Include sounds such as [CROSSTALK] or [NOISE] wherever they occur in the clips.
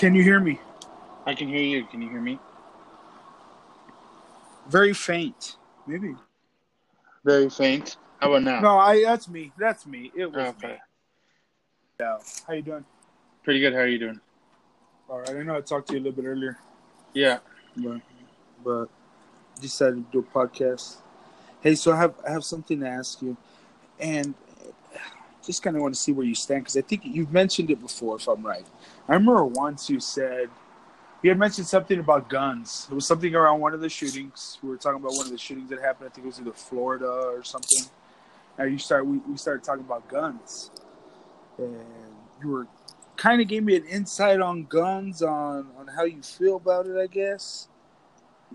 Can you hear me? I can hear you. Can you hear me? Very faint. Maybe. Very faint. How about now? No, I. That's me. That's me. It was Okay. me. Yeah. How you doing? Pretty good. How are you doing? All right. I know I talked to you a little bit earlier, Yeah. but but decided to do a podcast. Hey, so I have I have something to ask you, and just kind of want to see where you stand because I think you've mentioned it before, if I'm right. I remember once you said you had mentioned something about guns. It was something around one of the shootings. We were talking about one of the shootings that happened. I think it was either Florida or something. And you start we, we started talking about guns, and you were kind of gave me an insight on guns on on how you feel about it. I guess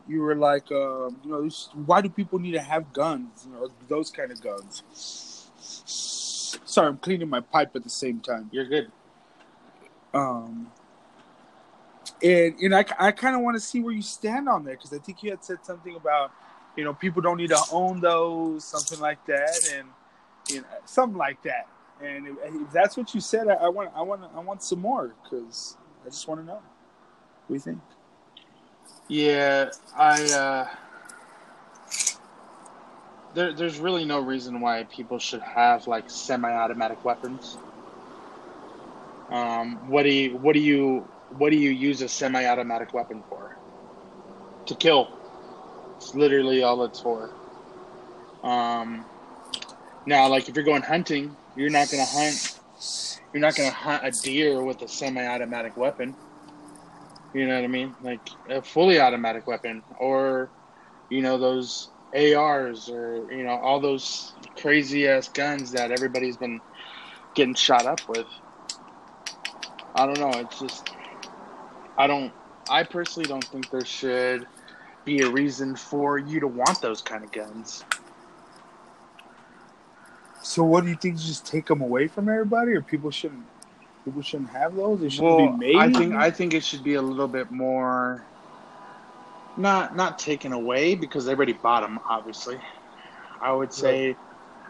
you were like, um, you know, why do people need to have guns? You know, those kind of guns. Sorry, I'm cleaning my pipe at the same time. You're good. Um, and and I, I kind of want to see where you stand on there because I think you had said something about, you know, people don't need to own those, something like that, and you know, something like that. And if, if that's what you said, I, I want I want I want some more because I just want to know. What do you think? Yeah. I. uh there, there's really no reason why people should have like semi-automatic weapons. Um, what do you what do you what do you use a semi-automatic weapon for? To kill. It's literally all it's for. Um, now, like if you're going hunting, you're not gonna hunt. You're not gonna hunt a deer with a semi-automatic weapon. You know what I mean? Like a fully automatic weapon, or you know those ARs, or you know all those crazy ass guns that everybody's been getting shot up with. I don't know. It's just I don't. I personally don't think there should be a reason for you to want those kind of guns. So, what do you think? Just take them away from everybody, or people shouldn't? People shouldn't have those. They shouldn't be made. I think I think it should be a little bit more not not taken away because everybody bought them. Obviously, I would say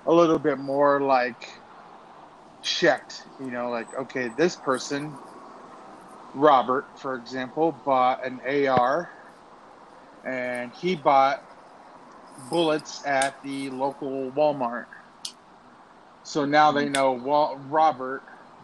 a little bit more like checked. You know, like okay, this person, Robert, for example, bought an AR, and he bought bullets at the local Walmart. So now they mm. know Wal- Robert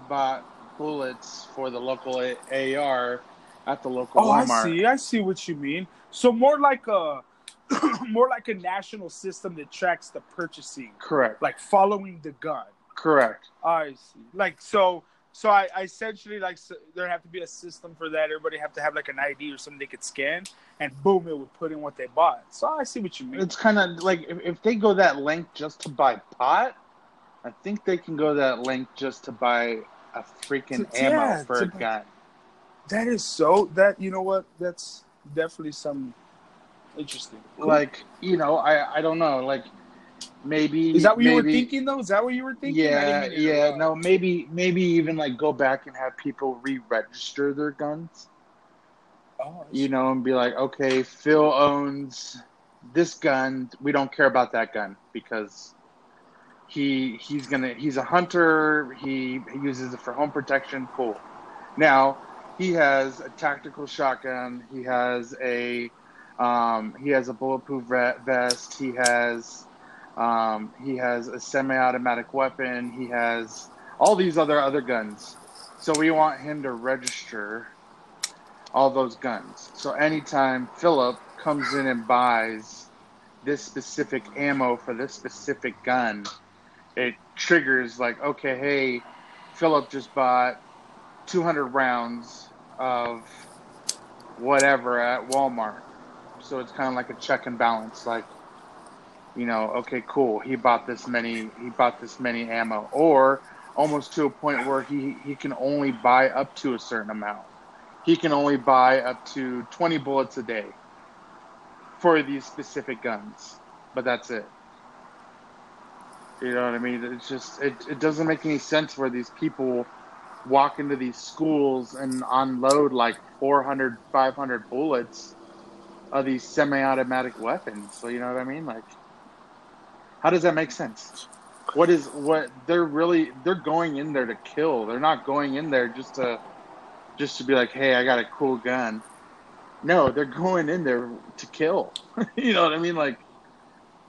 bought bullets for the local A- AR at the local Oh, Walmart. I see. I see what you mean. So more like a [CLEARS THROAT] more like a national system that tracks the purchasing, Correct. like following the gun. Correct. I see. Like so. So I, I essentially like s there have to be a system for that. Everybody have to have like an ID or something they could scan, and boom, it would put in what they bought. So I see what you mean. It's kind of like if, if they go that length just to buy pot, I think they can go that length just to buy a freaking ammo yeah, for a gun. That is so. That you know what? That's definitely some interesting. Cool. Like you know, I I don't know. Like maybe is that what you were thinking though? Is that what you were thinking? Yeah, didn't mean to yeah. No, maybe maybe even like go back and have people re-register their guns. Oh, you know, and be like, okay, Phil owns this gun. We don't care about that gun because he he's gonna he's a hunter. He, he uses it for home protection. Cool. Now he has a tactical shotgun. He has a um, he has a bulletproof vest. He has um, he has a semi-automatic weapon. He has all these other other guns. So we want him to register all those guns. So anytime Philip comes in and buys this specific ammo for this specific gun, it triggers like, okay, hey, Philip just bought 200 rounds of whatever at Walmart. So it's kind of like a check and balance. Like, you know, okay, cool. He bought this many. He bought this many ammo, or almost to a point where he he can only buy up to a certain amount he can only buy up to 20 bullets a day for these specific guns but that's it you know what i mean it's just it, it doesn't make any sense where these people walk into these schools and unload like 400 500 bullets of these semi-automatic weapons so you know what i mean like how does that make sense what is what they're really they're going in there to kill they're not going in there just to just to be like, hey, I got a cool gun. No, they're going in there to kill. [LAUGHS] you know what I mean? Like,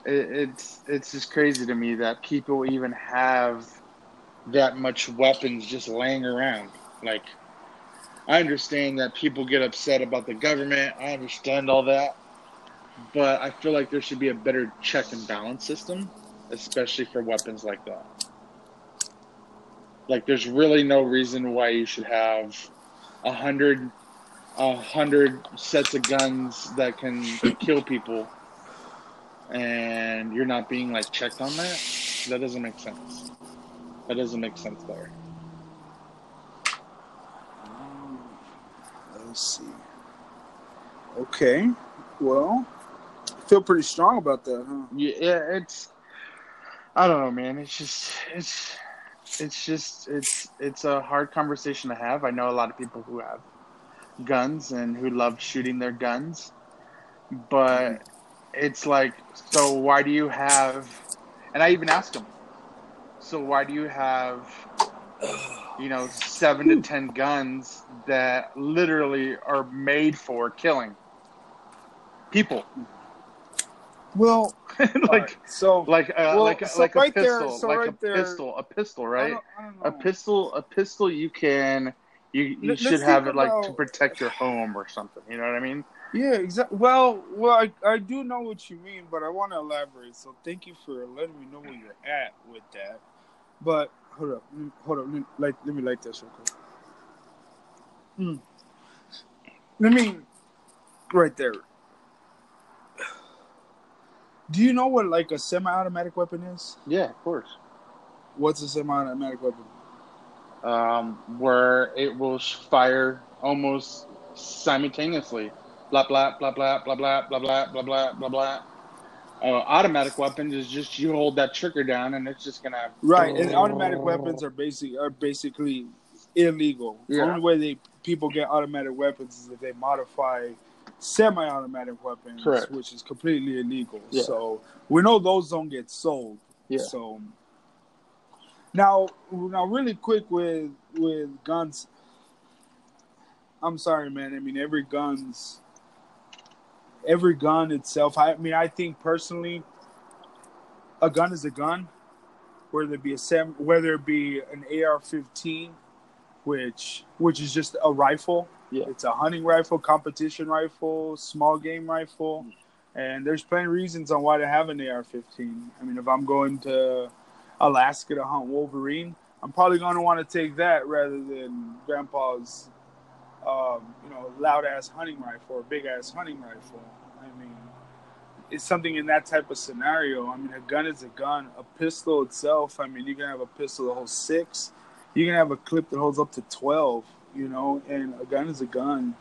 it, it's it's just crazy to me that people even have that much weapons just laying around. Like, I understand that people get upset about the government. I understand all that, but I feel like there should be a better check and balance system, especially for weapons like that. Like, there's really no reason why you should have a hundred, a hundred sets of guns that can kill people, and you're not being like checked on that. That doesn't make sense. That doesn't make sense there. Um, let's see. Okay. Well, I feel pretty strong about that, huh? Yeah, it's. I don't know, man. It's just it's it's just it's it's a hard conversation to have. I know a lot of people who have guns and who love shooting their guns, but mm-hmm. it's like, so why do you have? And I even asked them, so why do you have, you know, seven to ten guns that literally are made for killing people? Well, [LAUGHS] like alright, so like uh, Well, like so like a right there- pistol, so like right a there- pistol, a pistol, I right? don't, I don't. A pistol, a pistol. You can, you you should have it like to protect your home or something. You know what I mean? Yeah, exactly. Well, well, I, I do know what you mean, but I want to elaborate. So thank you for letting me know where you're at with that. But hold up, hold up. Let me, like, let me light this real quick. Mm. Let me, right there. Do you know what like a semi-automatic weapon is? Yeah, of course. What's a semi-automatic weapon? Um, where it will fire almost simultaneously. Blah blah blah blah blah blah blah blah blah blah blah blah. Uh, automatic weapons is just you hold that trigger down and it's just gonna Right, and automatic weapons are basic are basically illegal. The only way they people get automatic weapons is if they modify semi-automatic weapons, Correct. which is completely illegal. Yeah. So we know those don't get sold. Yeah. So now, now, really quick with with guns. I'm sorry, man. I mean, every guns, every gun itself. I mean, I think personally, a gun is a gun, whether it be a sem, whether it be an AR-15, which which is just a rifle. Yeah. It's a hunting rifle, competition rifle, small game rifle, and there's plenty of reasons on why to have an AR-15. I mean, if I'm going to Alaska to hunt wolverine, I'm probably going to want to take that rather than Grandpa's, um, you know, loud ass hunting rifle or big ass hunting rifle. I mean, it's something in that type of scenario. I mean, a gun is a gun. A pistol itself, I mean, you can have a pistol that holds six. You can have a clip that holds up to twelve. You know, and a gun is a gun.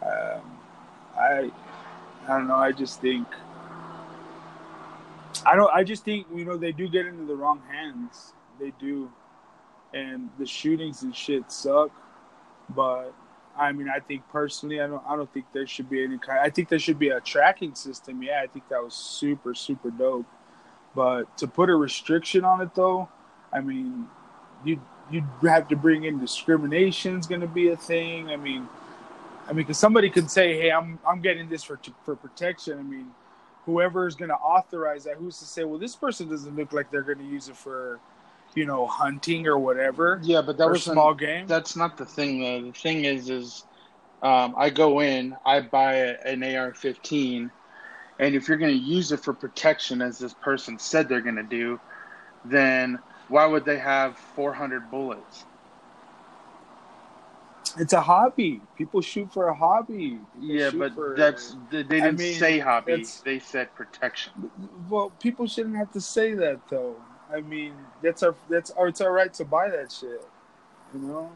Um, I, I don't know. I just think. I don't. I just think you know they do get into the wrong hands. They do, and the shootings and shit suck. But I mean, I think personally, I don't. I don't think there should be any kind. I think there should be a tracking system. Yeah, I think that was super super dope. But to put a restriction on it, though, I mean, you you'd have to bring in discrimination is going to be a thing. I mean, I mean, because somebody could say, "Hey, I'm I'm getting this for for protection." I mean, whoever is going to authorize that, who's to say, "Well, this person doesn't look like they're going to use it for, you know, hunting or whatever." Yeah, but that was a small game. That's not the thing though. The thing is, is um, I go in, I buy a, an AR-15, and if you're going to use it for protection, as this person said they're going to do, then why would they have 400 bullets? It's a hobby. People shoot for a hobby. People Yeah, but for- that's they, didn't mean, say hobby. They said protection. well. People shouldn't have to say that though. I mean, that's our that's our it's our right to buy that shit. You know.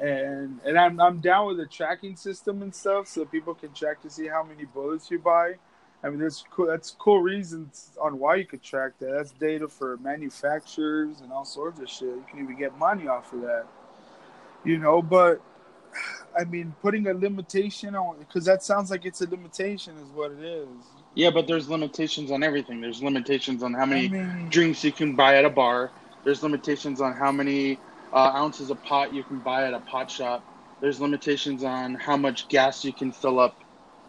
And and I'm I'm down with the tracking system and stuff, so people can track to see how many bullets you buy. I mean, there's cool. That's cool reasons on why you could track that. That's data for manufacturers and all sorts of shit. You can even get money off of that. You know, but I mean, putting a limitation on because that sounds like it's a limitation, is what it is. Yeah, but there's limitations on everything. There's limitations on how many I mean, drinks you can buy at a bar. There's limitations on how many uh, ounces of pot you can buy at a pot shop. There's limitations on how much gas you can fill up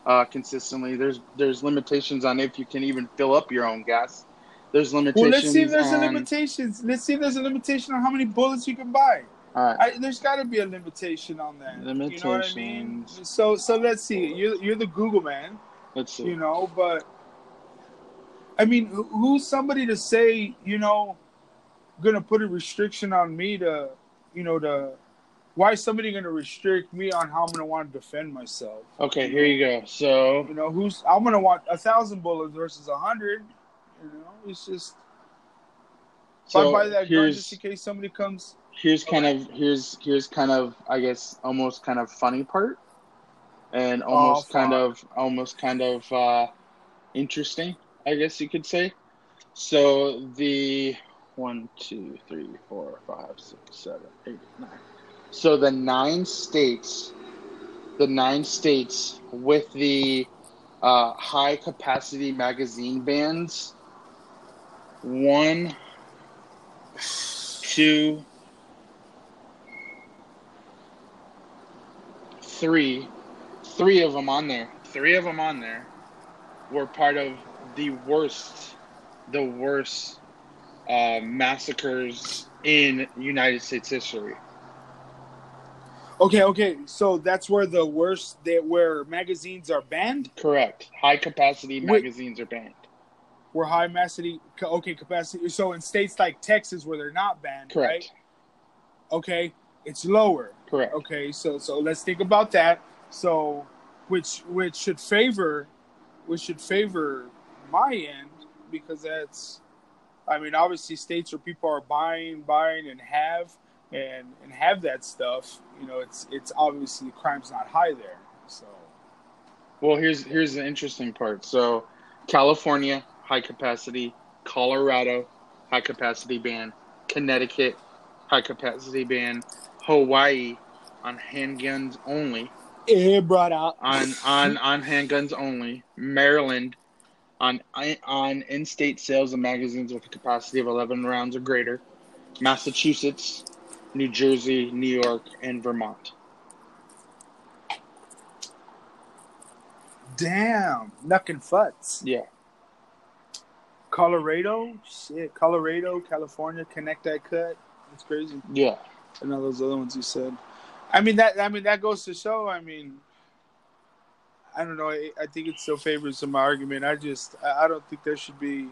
uh, consistently. There's there's limitations on if you can even fill up your own gas. There's limitations. Well, let's see if there's on, a limitations. Let's see if there's a limitation on how many bullets you can buy. All right. I, there's got to be a limitation on that. You know what I mean? So so let's see. You're you're the Google man, Let's see. you know, but I mean, who's somebody to say, you know, gonna put a restriction on me to, you know, to why is somebody gonna restrict me on how I'm gonna want to defend myself? Okay, here you go. So You know, who's I'm gonna want a thousand bullets versus a hundred. You know, it's just if I so buy that gun just in case somebody comes. here's oh, kind of here's here's kind of I guess almost kind of funny part, and almost Oh, kind of almost kind of uh, interesting, I guess you could say. So the one, two, three, four, five, six, seven, eight, nine. So the nine states, the nine states with the uh, high capacity magazine bans. One, two, three, three of them on there. Three of them on there were part of the worst, the worst uh, massacres in United States history. Okay, okay, so that's where the worst that where magazines are banned, Correct. High capacity Wait. magazines are banned. where high capacity, okay, capacity. So in states like Texas where they're not banned, Correct. right? Okay, it's lower. Correct. Okay, so so let's think about that. So, which which should favor, which should favor my end because that's, I mean, obviously states where people are buying, buying, and have and and have that stuff. You know, it's it's obviously crime's not high there. So Well, here's here's the interesting part. So, California high capacity, Colorado high capacity ban, Connecticut high capacity ban, Hawaii on handguns only, it brought out on on on handguns only, Maryland on on in-state sales of magazines with a capacity of 11 rounds or greater, Massachusetts, New Jersey, New York, and Vermont. Damn, knuckin' futs. Yeah. Colorado, shit, Colorado, California, connect that cut. It's crazy. Yeah. And all those other ones you said. I mean that. I mean that goes to show. I mean, I don't know. I, I think it still favors my argument. I just, I, I don't think there should be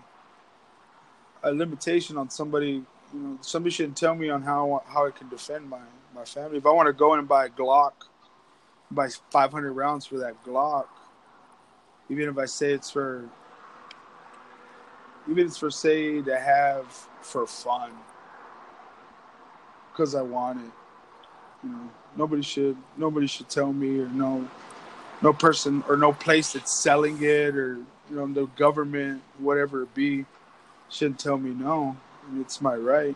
a limitation on somebody. You know, somebody shouldn't tell me on how how I can defend my my family. If I want to go in and buy a Glock, buy 500 rounds for that Glock, even if I say it's for, even if it's for say to have for fun, because I want it. You know, nobody should nobody should tell me or no no person or no place that's selling it or you know the government whatever it be shouldn't tell me no. It's my right.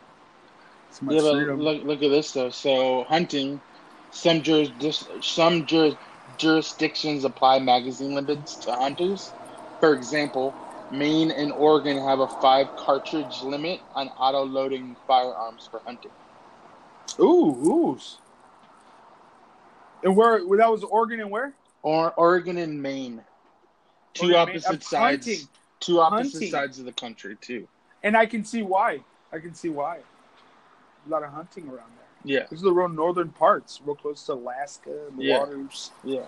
It's my yeah, but look look at this though. So hunting, some juris some juris, jurisdictions apply magazine limits to hunters. For example, Maine and Oregon have a five cartridge limit on auto loading firearms for hunting. Ooh, ooh. And where, that was Oregon and where? Or Oregon and Maine, two Oregon, opposite I'm sides, hunting. two opposite Hunting. sides of the country too. And I can see why. I can see why. A lot of hunting around there. Yeah, These are the real northern parts, real close to Alaska and the Yeah. waters. yeah,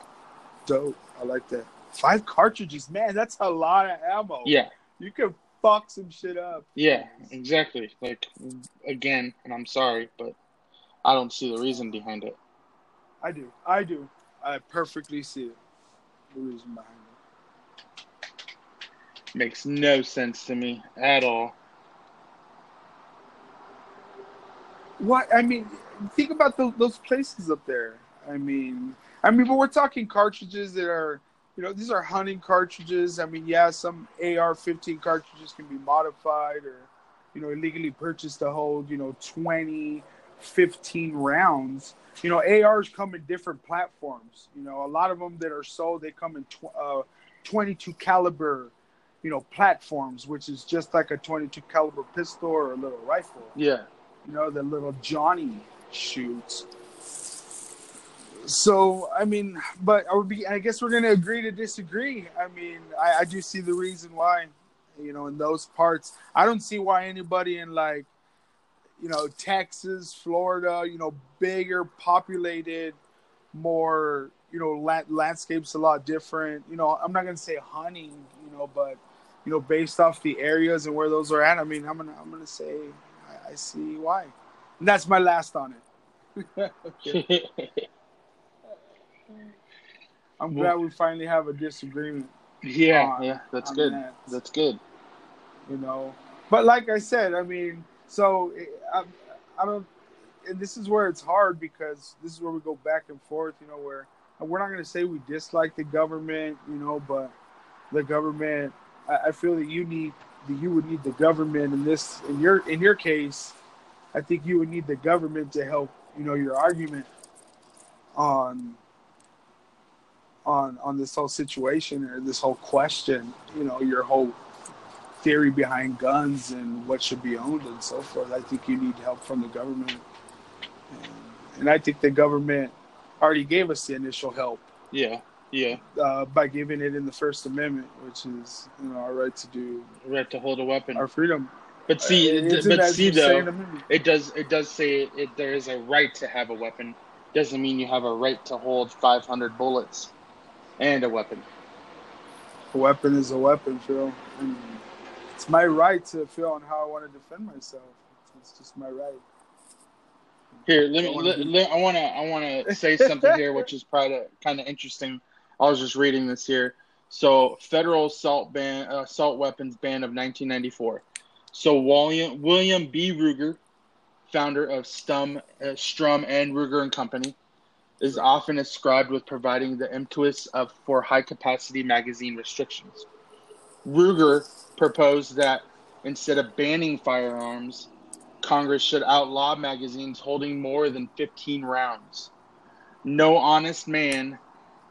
Dope. I like that. Five cartridges, man. That's a lot of ammo. yeah, You can fuck some shit up. yeah. Exactly. Like again, and I'm sorry, but I don't see the reason behind it. I do. I do. I perfectly see it. The reason behind it. Makes no sense to me at all. What I mean, think about those, those places up there. I mean, I mean, but we're talking cartridges that are, you know, these are hunting cartridges. I mean, yeah, some AR-15 cartridges can be modified or, you know, illegally purchased to hold, you know, 20, 15 rounds. You know, ARs come in different platforms. You know, a lot of them that are sold, they come in tw- uh, 22 caliber, you know, platforms, which is just like a 22 caliber pistol or a little rifle Yeah, you know, the little Johnny shoots. So I mean, but I would be. I guess we're gonna agree to disagree. I mean, I, I do see the reason why. You know, in those parts, I don't see why anybody in like, you know, Texas, Florida, you know, bigger, populated, more, you know, la- landscapes a lot different. You know, I'm not gonna say hunting, you know, but you know, based off the areas and where those are at, I mean, I'm gonna I'm gonna say I, I see why. And that's my last on it. [LAUGHS] [LAUGHS] I'm glad we finally have a disagreement. Yeah, on- yeah, that's good. that. That's good. you know. But like I said, I mean, so I, I don't, and this is where it's hard because this is where we go back and forth, you know, where we're not going to say we dislike the government, you know, but the government, I, I feel that you need, that you would need the government in this, in your, in your case, I think you would need the government to help, you know, your argument on, on, on this whole situation or this whole question, you know, your whole theory behind guns and what should be owned and so forth. I think you need help from the government, and, and I think the government already gave us the initial help Yeah, yeah. uh, by giving it in the First Amendment, which is you know our right to do Right to hold a weapon. our freedom. But see, Uh, it's but see though, it does it does say it, it, there is a right to have a weapon. Doesn't mean you have a right to hold 500 bullets and a weapon. a weapon is a weapon, Phil. And it's my right to feel on how I want to defend myself. It's just my right. Here, let me. I wanna Let, I want to. I want to say something here, which is [LAUGHS] probably kind of interesting. I was just reading this here. So, federal assault ban, uh, assault weapons ban of 1994. So, William William B. Ruger, founder of Stum, uh, Strum and Ruger and Company, is often ascribed with providing the impetus of for high capacity magazine restrictions. Ruger proposed that instead of banning firearms, Congress should outlaw magazines holding more than 15 rounds. No honest man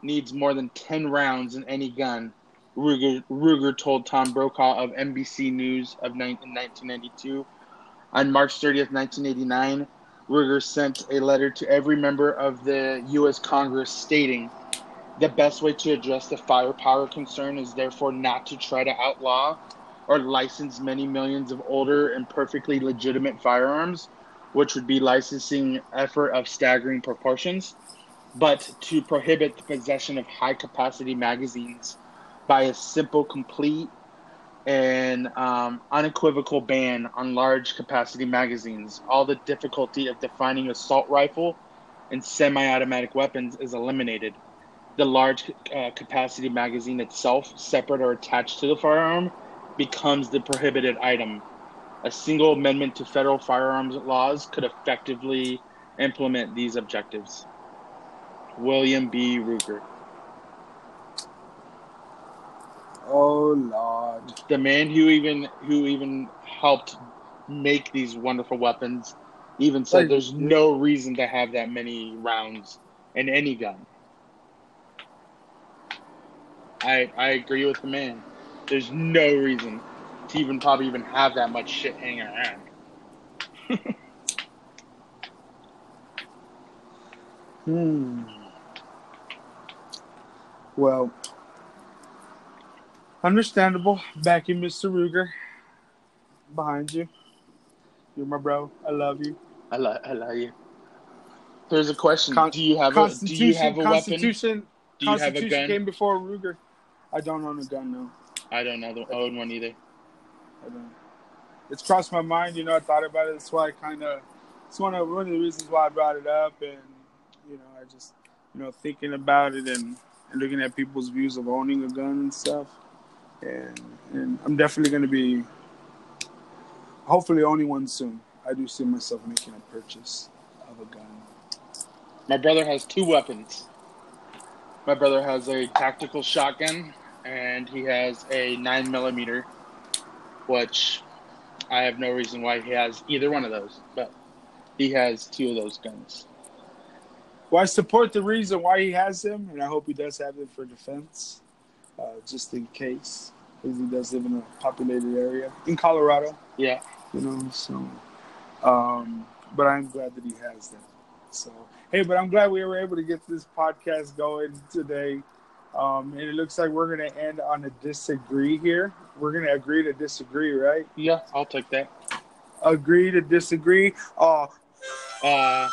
needs more than 10 rounds in any gun, Ruger, Ruger told Tom Brokaw of NBC News of nine- in 1992. On March 30th, 1989, Ruger sent a letter to every member of the U.S. Congress stating, the best way to address the firepower concern is therefore not to try to outlaw or license many millions of older and perfectly legitimate firearms, which would be licensing effort of staggering proportions, but to prohibit the possession of high capacity magazines by a simple, complete, and um, unequivocal ban on large capacity magazines. All the difficulty of defining assault rifle and semi automatic weapons is eliminated. The large uh, capacity magazine itself, separate or attached to the firearm, becomes the prohibited item. A single amendment to federal firearms laws could effectively implement these objectives. William B. Ruger, Oh Lord. the man who even who even helped make these wonderful weapons, even said there's no reason to have that many rounds in any gun. I I agree with the man. There's no reason to even probably even have that much shit hanging around. [LAUGHS] Hmm. Well, understandable. Back Backing Mr. Ruger. Behind you. You're my bro. I love you. I love I love you. There's a question. Con- do you have a do you have a weapon? Constitution. Do you have a gun? came before Ruger. I don't own a gun, no. I don't know the own one either. I don't. It's crossed my mind. You know, I thought about it. That's why I kind of. It's one of one of the reasons why I brought it up, and you know, I just you know thinking about it and, and looking at people's views of owning a gun and stuff, and and I'm definitely going to be hopefully owning one soon. I do see myself making a purchase of a gun. My brother has two weapons. My brother has a tactical shotgun, and he has a nine millimeter, which I have no reason why he has either one of those, but he has two of those guns. Well, I support the reason why he has them, and I hope he does have them for defense, uh, just in case, because he does live in a populated area in Colorado. Yeah, you know. So, um, but I'm glad that he has them. So, Hey, but I'm glad we were able to get this podcast going today. Um, and it looks like we're going to end on a disagree here. We're going to agree to disagree, right? Yeah, I'll take that. Agree to disagree. Oh, Uh,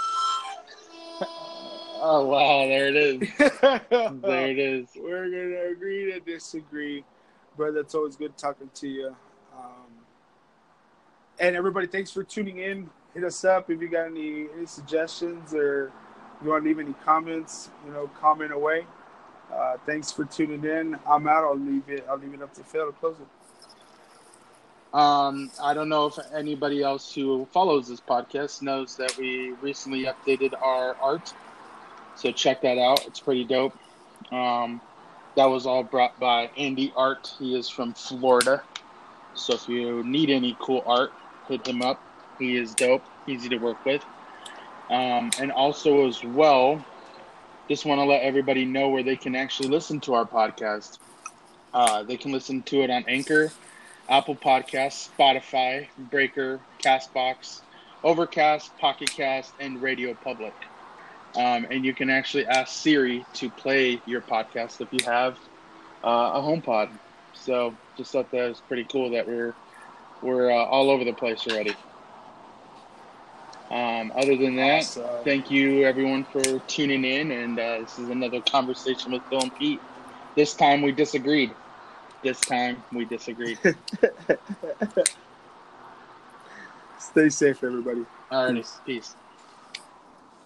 oh wow, there it is. [LAUGHS] There it is. We're gonna agree to disagree, brother. It's always good talking to you. Um, and everybody, thanks for tuning in. Hit us up if you got any any suggestions or you want to leave any comments. You know, comment away. Uh, thanks for tuning in. I'm out. I'll leave it. I'll leave it up to Phil to close it. Um, I don't know if anybody else who follows this podcast knows that we recently updated our art. So check that out. It's pretty dope. Um, that was all brought by Andy Art. He is from Florida. So if you need any cool art, hit him up. He is dope, easy to work with. Um, and also, as well, just want to let everybody know where they can actually listen to our podcast. Uh, they can listen to it on Anchor, Apple Podcasts, Spotify, Breaker, Castbox, Overcast, Pocket Cast, and Radio Public. Um, and you can actually ask Siri to play your podcast if you have uh, a HomePod. So just thought that was pretty cool that we're we're uh, all over the place already. Um, other than that, Awesome. thank you everyone for tuning in, and uh, this is another conversation with Phil and Pete. This time we disagreed. This time we disagreed. [LAUGHS] Stay safe, everybody. Alrighty, peace.